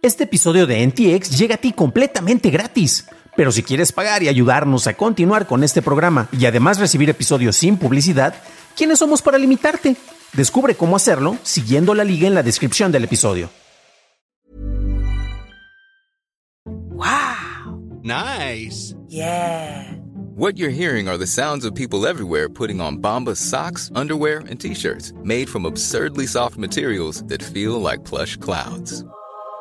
Este episodio de NTX llega a ti completamente gratis. Pero si quieres pagar y ayudarnos a continuar con este programa y además recibir episodios sin publicidad, ¿quiénes somos para limitarte? Descubre cómo hacerlo siguiendo la liga en la descripción del episodio. Wow. Nice. Yeah. What you're hearing are the sounds of people everywhere putting on Bombas socks, underwear, and t-shirts made from absurdly soft materials that feel like plush clouds.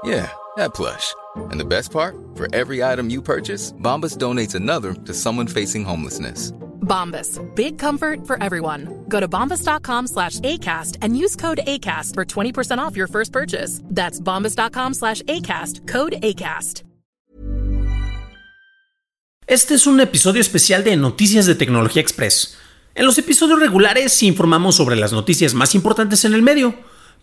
Yeah, that plush. And the best part? For every item you purchase, Bombas donates another to someone facing homelessness. Bombas. Big comfort for everyone. Go to bombas.com slash ACAST and use code ACAST for 20% off your first purchase. That's bombas.com slash ACAST. Code ACAST. Este es un episodio especial de Noticias de Tecnología Express. En los episodios regulares informamos sobre las noticias más importantes en el medio,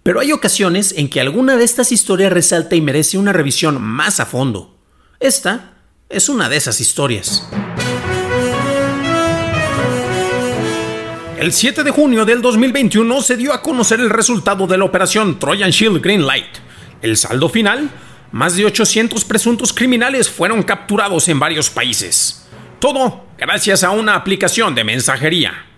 pero hay ocasiones en que alguna de estas historias resalta y merece una revisión más a fondo. Esta es una de esas historias. El 7 de junio del 2021 se dio a conocer el resultado de la operación Trojan Shield Green Light. El saldo final, más de 800 presuntos criminales fueron capturados en varios países. Todo gracias a una aplicación de mensajería.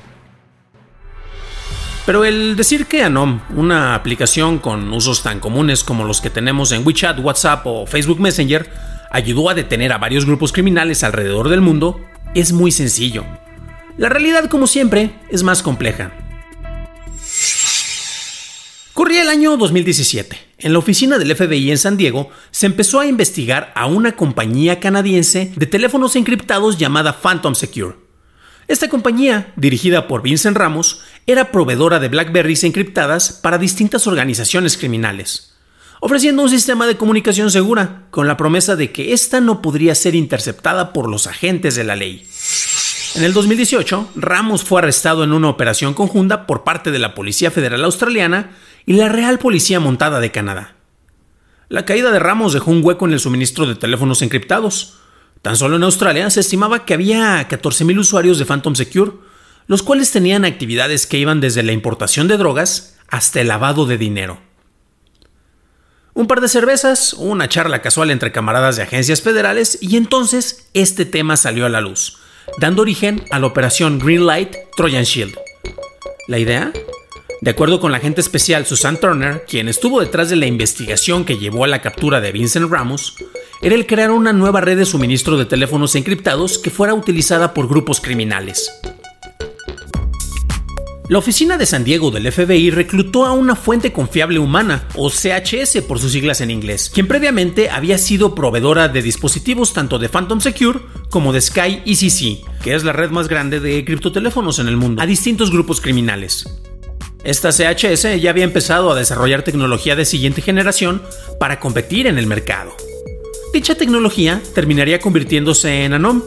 Pero el decir que Anom, una aplicación con usos tan comunes como los que tenemos en WeChat, WhatsApp o Facebook Messenger, ayudó a detener a varios grupos criminales alrededor del mundo, es muy sencillo. La realidad, como siempre, es más compleja. Corría el año 2017. En la oficina del FBI en San Diego se empezó a investigar a una compañía canadiense de teléfonos encriptados llamada Phantom Secure. Esta compañía, dirigida por Vincent Ramos, era proveedora de Blackberries encriptadas para distintas organizaciones criminales, ofreciendo un sistema de comunicación segura, con la promesa de que ésta no podría ser interceptada por los agentes de la ley. En el 2018, Ramos fue arrestado en una operación conjunta por parte de la Policía Federal Australiana y la Real Policía Montada de Canadá. La caída de Ramos dejó un hueco en el suministro de teléfonos encriptados. Tan solo en Australia se estimaba que había 14.000 usuarios de Phantom Secure, los cuales tenían actividades que iban desde la importación de drogas hasta el lavado de dinero. Un par de cervezas, una charla casual entre camaradas de agencias federales y entonces este tema salió a la luz dando origen a la operación Greenlight Trojan Shield. ¿La idea? De acuerdo con la agente especial Susan Turner, quien estuvo detrás de la investigación que llevó a la captura de Vincent Ramos, era el crear una nueva red de suministro de teléfonos encriptados que fuera utilizada por grupos criminales. La oficina de San Diego del FBI reclutó a una fuente confiable humana, o CHS por sus siglas en inglés, quien previamente había sido proveedora de dispositivos tanto de Phantom Secure como de Sky ECC, que es la red más grande de criptoteléfonos en el mundo, a distintos grupos criminales. Esta CHS ya había empezado a desarrollar tecnología de siguiente generación para competir en el mercado. Dicha tecnología terminaría convirtiéndose en Anom.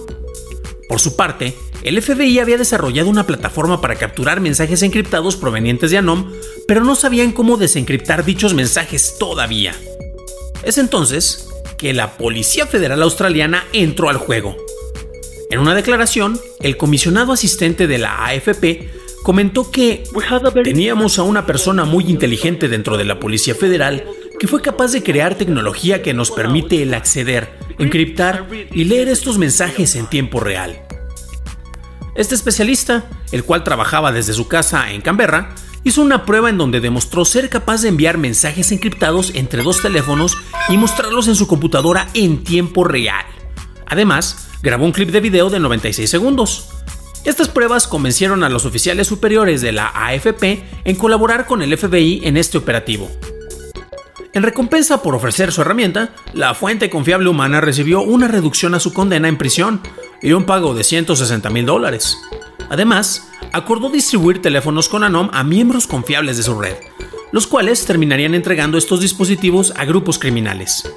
Por su parte, el FBI había desarrollado una plataforma para capturar mensajes encriptados provenientes de Anom, pero no sabían cómo desencriptar dichos mensajes todavía. Es entonces que la Policía Federal Australiana entró al juego. En una declaración, el comisionado asistente de la AFP comentó que teníamos a una persona muy inteligente dentro de la Policía Federal que fue capaz de crear tecnología que nos permite el acceder, encriptar y leer estos mensajes en tiempo real. Este especialista, el cual trabajaba desde su casa en Canberra, hizo una prueba en donde demostró ser capaz de enviar mensajes encriptados entre dos teléfonos y mostrarlos en su computadora en tiempo real. Además, grabó un clip de video de 96 segundos. Estas pruebas convencieron a los oficiales superiores de la AFP en colaborar con el FBI en este operativo. En recompensa por ofrecer su herramienta, la fuente confiable humana recibió una reducción a su condena en prisión y un pago de 160 mil dólares. Además, acordó distribuir teléfonos con Anom a miembros confiables de su red, los cuales terminarían entregando estos dispositivos a grupos criminales.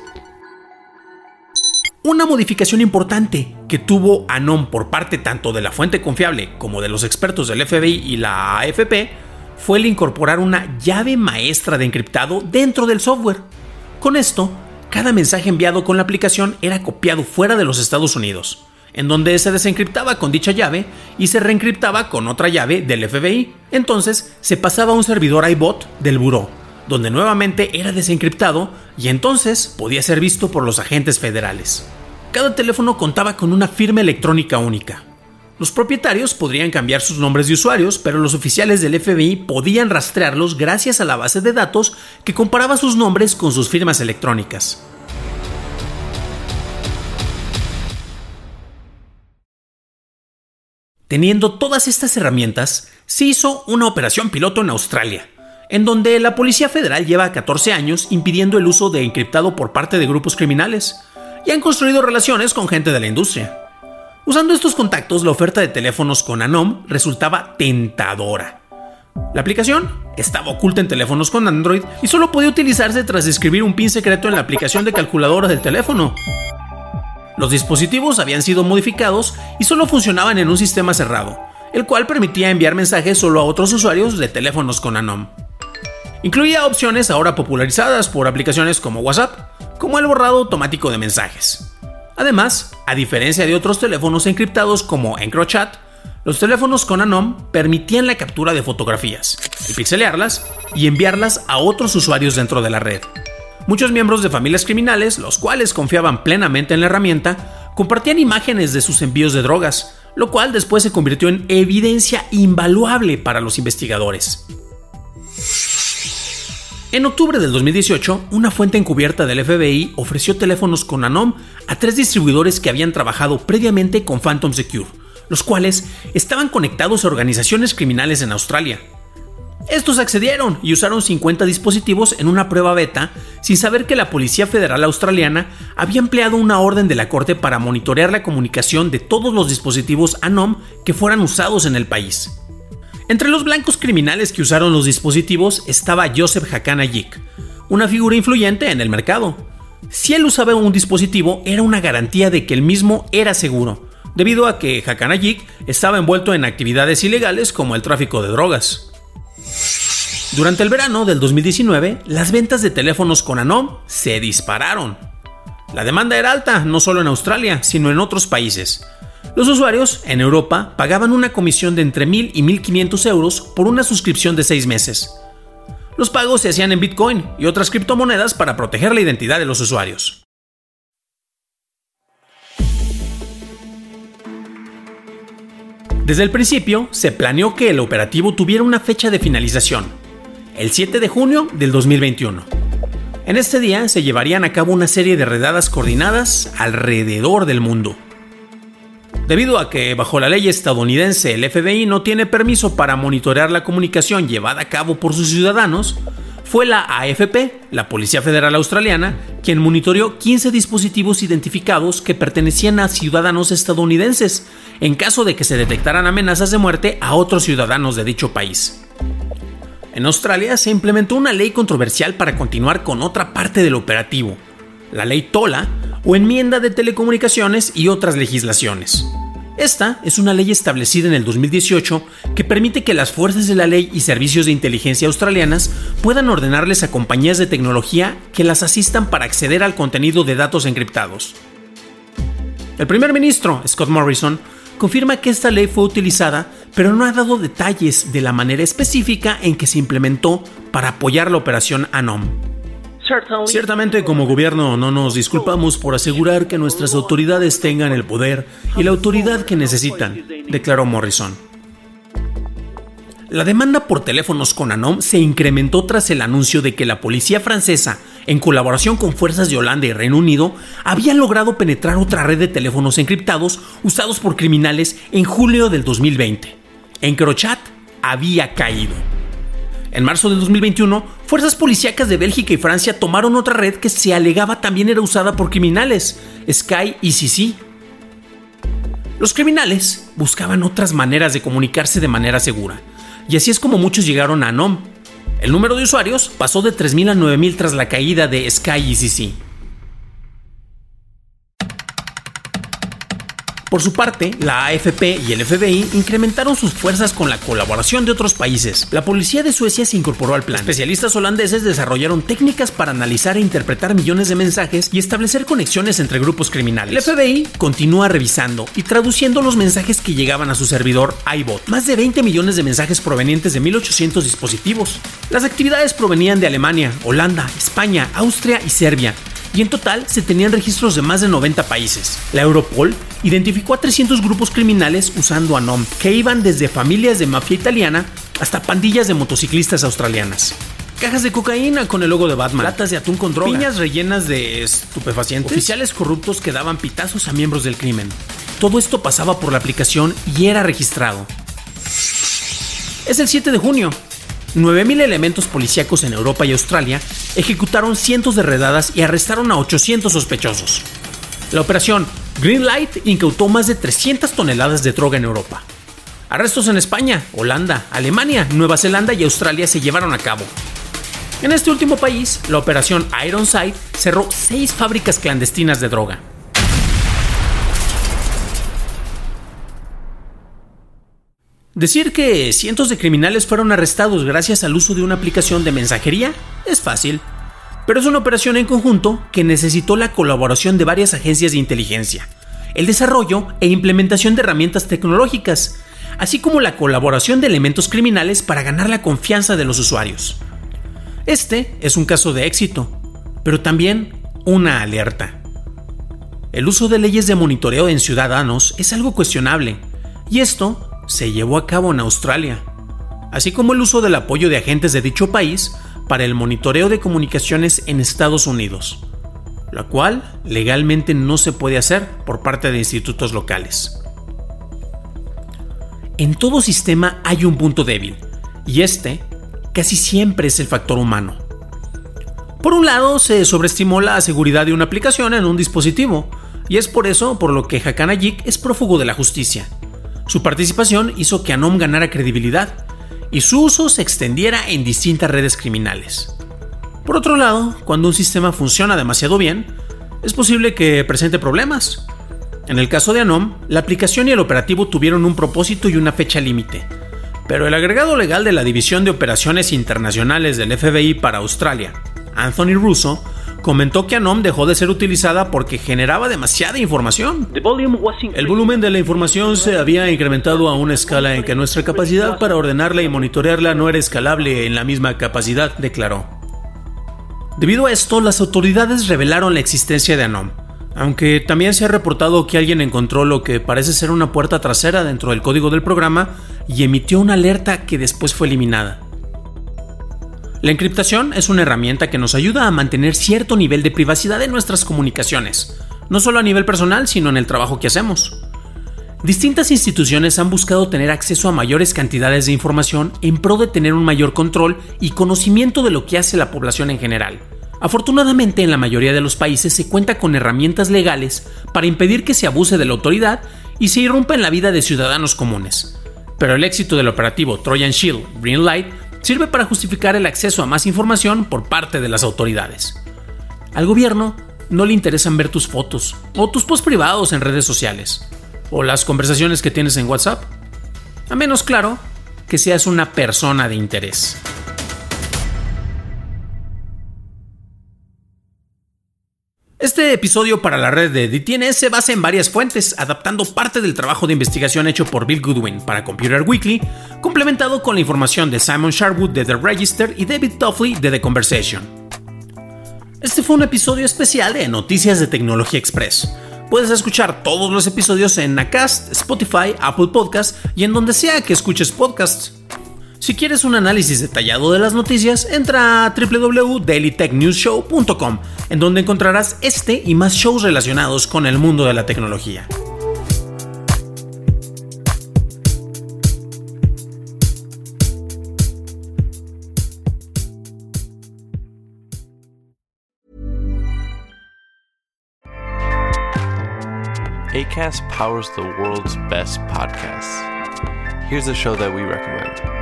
Una modificación importante que tuvo Anom por parte tanto de la fuente confiable como de los expertos del FBI y la AFP fue el incorporar una llave maestra de encriptado dentro del software. Con esto, cada mensaje enviado con la aplicación era copiado fuera de los Estados Unidos, en donde se desencriptaba con dicha llave y se reencriptaba con otra llave del FBI. Entonces se pasaba a un servidor iBot del buró, donde nuevamente era desencriptado y entonces podía ser visto por los agentes federales. Cada teléfono contaba con una firma electrónica única. Los propietarios podrían cambiar sus nombres de usuarios, pero los oficiales del FBI podían rastrearlos gracias a la base de datos que comparaba sus nombres con sus firmas electrónicas. Teniendo todas estas herramientas, se hizo una operación piloto en Australia, en donde la Policía Federal lleva 14 años impidiendo el uso de encriptado por parte de grupos criminales y han construido relaciones con gente de la industria. Usando estos contactos, la oferta de teléfonos con Anom resultaba tentadora. La aplicación estaba oculta en teléfonos con Android y solo podía utilizarse tras escribir un pin secreto en la aplicación de calculadora del teléfono. Los dispositivos habían sido modificados y solo funcionaban en un sistema cerrado, el cual permitía enviar mensajes solo a otros usuarios de teléfonos con Anom. Incluía opciones ahora popularizadas por aplicaciones como WhatsApp, como el borrado automático de mensajes. Además, a diferencia de otros teléfonos encriptados como EncroChat, los teléfonos con Anom permitían la captura de fotografías, pixelearlas y enviarlas a otros usuarios dentro de la red. Muchos miembros de familias criminales, los cuales confiaban plenamente en la herramienta, compartían imágenes de sus envíos de drogas, lo cual después se convirtió en evidencia invaluable para los investigadores. En octubre del 2018, una fuente encubierta del FBI ofreció teléfonos con Anom a tres distribuidores que habían trabajado previamente con Phantom Secure, los cuales estaban conectados a organizaciones criminales en Australia. Estos accedieron y usaron 50 dispositivos en una prueba beta sin saber que la Policía Federal Australiana había empleado una orden de la Corte para monitorear la comunicación de todos los dispositivos ANOM que fueran usados en el país. Entre los blancos criminales que usaron los dispositivos estaba Joseph Hakanayik, una figura influyente en el mercado. Si él usaba un dispositivo era una garantía de que el mismo era seguro, debido a que Hakanayik estaba envuelto en actividades ilegales como el tráfico de drogas. Durante el verano del 2019, las ventas de teléfonos con Anom se dispararon. La demanda era alta, no solo en Australia, sino en otros países. Los usuarios en Europa pagaban una comisión de entre 1.000 y 1.500 euros por una suscripción de 6 meses. Los pagos se hacían en Bitcoin y otras criptomonedas para proteger la identidad de los usuarios. Desde el principio, se planeó que el operativo tuviera una fecha de finalización, el 7 de junio del 2021. En este día se llevarían a cabo una serie de redadas coordinadas alrededor del mundo. Debido a que bajo la ley estadounidense el FBI no tiene permiso para monitorear la comunicación llevada a cabo por sus ciudadanos, fue la AFP, la Policía Federal Australiana, quien monitoreó 15 dispositivos identificados que pertenecían a ciudadanos estadounidenses, en caso de que se detectaran amenazas de muerte a otros ciudadanos de dicho país. En Australia se implementó una ley controversial para continuar con otra parte del operativo, la ley TOLA o enmienda de telecomunicaciones y otras legislaciones. Esta es una ley establecida en el 2018 que permite que las fuerzas de la ley y servicios de inteligencia australianas puedan ordenarles a compañías de tecnología que las asistan para acceder al contenido de datos encriptados. El primer ministro, Scott Morrison, confirma que esta ley fue utilizada, pero no ha dado detalles de la manera específica en que se implementó para apoyar la operación ANOM. Ciertamente como gobierno no nos disculpamos por asegurar que nuestras autoridades tengan el poder y la autoridad que necesitan, declaró Morrison. La demanda por teléfonos con ANOM se incrementó tras el anuncio de que la policía francesa, en colaboración con fuerzas de Holanda y Reino Unido, había logrado penetrar otra red de teléfonos encriptados usados por criminales en julio del 2020. Encrochat había caído. En marzo del 2021, fuerzas policíacas de Bélgica y Francia tomaron otra red que se alegaba también era usada por criminales, Sky y CC. Los criminales buscaban otras maneras de comunicarse de manera segura y así es como muchos llegaron a Anom. El número de usuarios pasó de 3.000 a 9.000 tras la caída de Sky y CC. Por su parte, la AFP y el FBI incrementaron sus fuerzas con la colaboración de otros países. La policía de Suecia se incorporó al plan. Especialistas holandeses desarrollaron técnicas para analizar e interpretar millones de mensajes y establecer conexiones entre grupos criminales. El FBI continúa revisando y traduciendo los mensajes que llegaban a su servidor iBot. Más de 20 millones de mensajes provenientes de 1800 dispositivos. Las actividades provenían de Alemania, Holanda, España, Austria y Serbia y en total se tenían registros de más de 90 países. La Europol identificó a 300 grupos criminales usando ANOM, que iban desde familias de mafia italiana hasta pandillas de motociclistas australianas. Cajas de cocaína con el logo de Batman, latas de atún con droga, piñas rellenas de estupefacientes, oficiales corruptos que daban pitazos a miembros del crimen. Todo esto pasaba por la aplicación y era registrado. Es el 7 de junio, 9.000 elementos policíacos en Europa y Australia ejecutaron cientos de redadas y arrestaron a 800 sospechosos. La operación Greenlight incautó más de 300 toneladas de droga en Europa. Arrestos en España, Holanda, Alemania, Nueva Zelanda y Australia se llevaron a cabo. En este último país, la operación Ironside cerró seis fábricas clandestinas de droga. Decir que cientos de criminales fueron arrestados gracias al uso de una aplicación de mensajería es fácil, pero es una operación en conjunto que necesitó la colaboración de varias agencias de inteligencia, el desarrollo e implementación de herramientas tecnológicas, así como la colaboración de elementos criminales para ganar la confianza de los usuarios. Este es un caso de éxito, pero también una alerta. El uso de leyes de monitoreo en ciudadanos es algo cuestionable, y esto se llevó a cabo en Australia, así como el uso del apoyo de agentes de dicho país para el monitoreo de comunicaciones en Estados Unidos, la cual legalmente no se puede hacer por parte de institutos locales. En todo sistema hay un punto débil, y este casi siempre es el factor humano. Por un lado, se sobreestimó la seguridad de una aplicación en un dispositivo, y es por eso por lo que Hakanajik es prófugo de la justicia. Su participación hizo que Anom ganara credibilidad y su uso se extendiera en distintas redes criminales. Por otro lado, cuando un sistema funciona demasiado bien, es posible que presente problemas. En el caso de Anom, la aplicación y el operativo tuvieron un propósito y una fecha límite, pero el agregado legal de la División de Operaciones Internacionales del FBI para Australia, Anthony Russo, comentó que Anom dejó de ser utilizada porque generaba demasiada información. El volumen de la información se había incrementado a una escala en que nuestra capacidad para ordenarla y monitorearla no era escalable en la misma capacidad, declaró. Debido a esto, las autoridades revelaron la existencia de Anom, aunque también se ha reportado que alguien encontró lo que parece ser una puerta trasera dentro del código del programa y emitió una alerta que después fue eliminada. La encriptación es una herramienta que nos ayuda a mantener cierto nivel de privacidad en nuestras comunicaciones, no solo a nivel personal, sino en el trabajo que hacemos. Distintas instituciones han buscado tener acceso a mayores cantidades de información en pro de tener un mayor control y conocimiento de lo que hace la población en general. Afortunadamente, en la mayoría de los países se cuenta con herramientas legales para impedir que se abuse de la autoridad y se irrumpa en la vida de ciudadanos comunes. Pero el éxito del operativo Trojan Shield Greenlight sirve para justificar el acceso a más información por parte de las autoridades. Al gobierno no le interesan ver tus fotos o tus posts privados en redes sociales o las conversaciones que tienes en WhatsApp, a menos claro que seas una persona de interés. Este episodio para la red de DTNS se basa en varias fuentes, adaptando parte del trabajo de investigación hecho por Bill Goodwin para Computer Weekly, complementado con la información de Simon Sharwood de The Register y David Toffley de The Conversation. Este fue un episodio especial de Noticias de Tecnología Express. Puedes escuchar todos los episodios en Acast, Spotify, Apple Podcasts y en donde sea que escuches podcasts. Si quieres un análisis detallado de las noticias, entra a www.dailytechnewsshow.com, en donde encontrarás este y más shows relacionados con el mundo de la tecnología. ACAST powers the world's best podcasts. Here's a show that we recommend.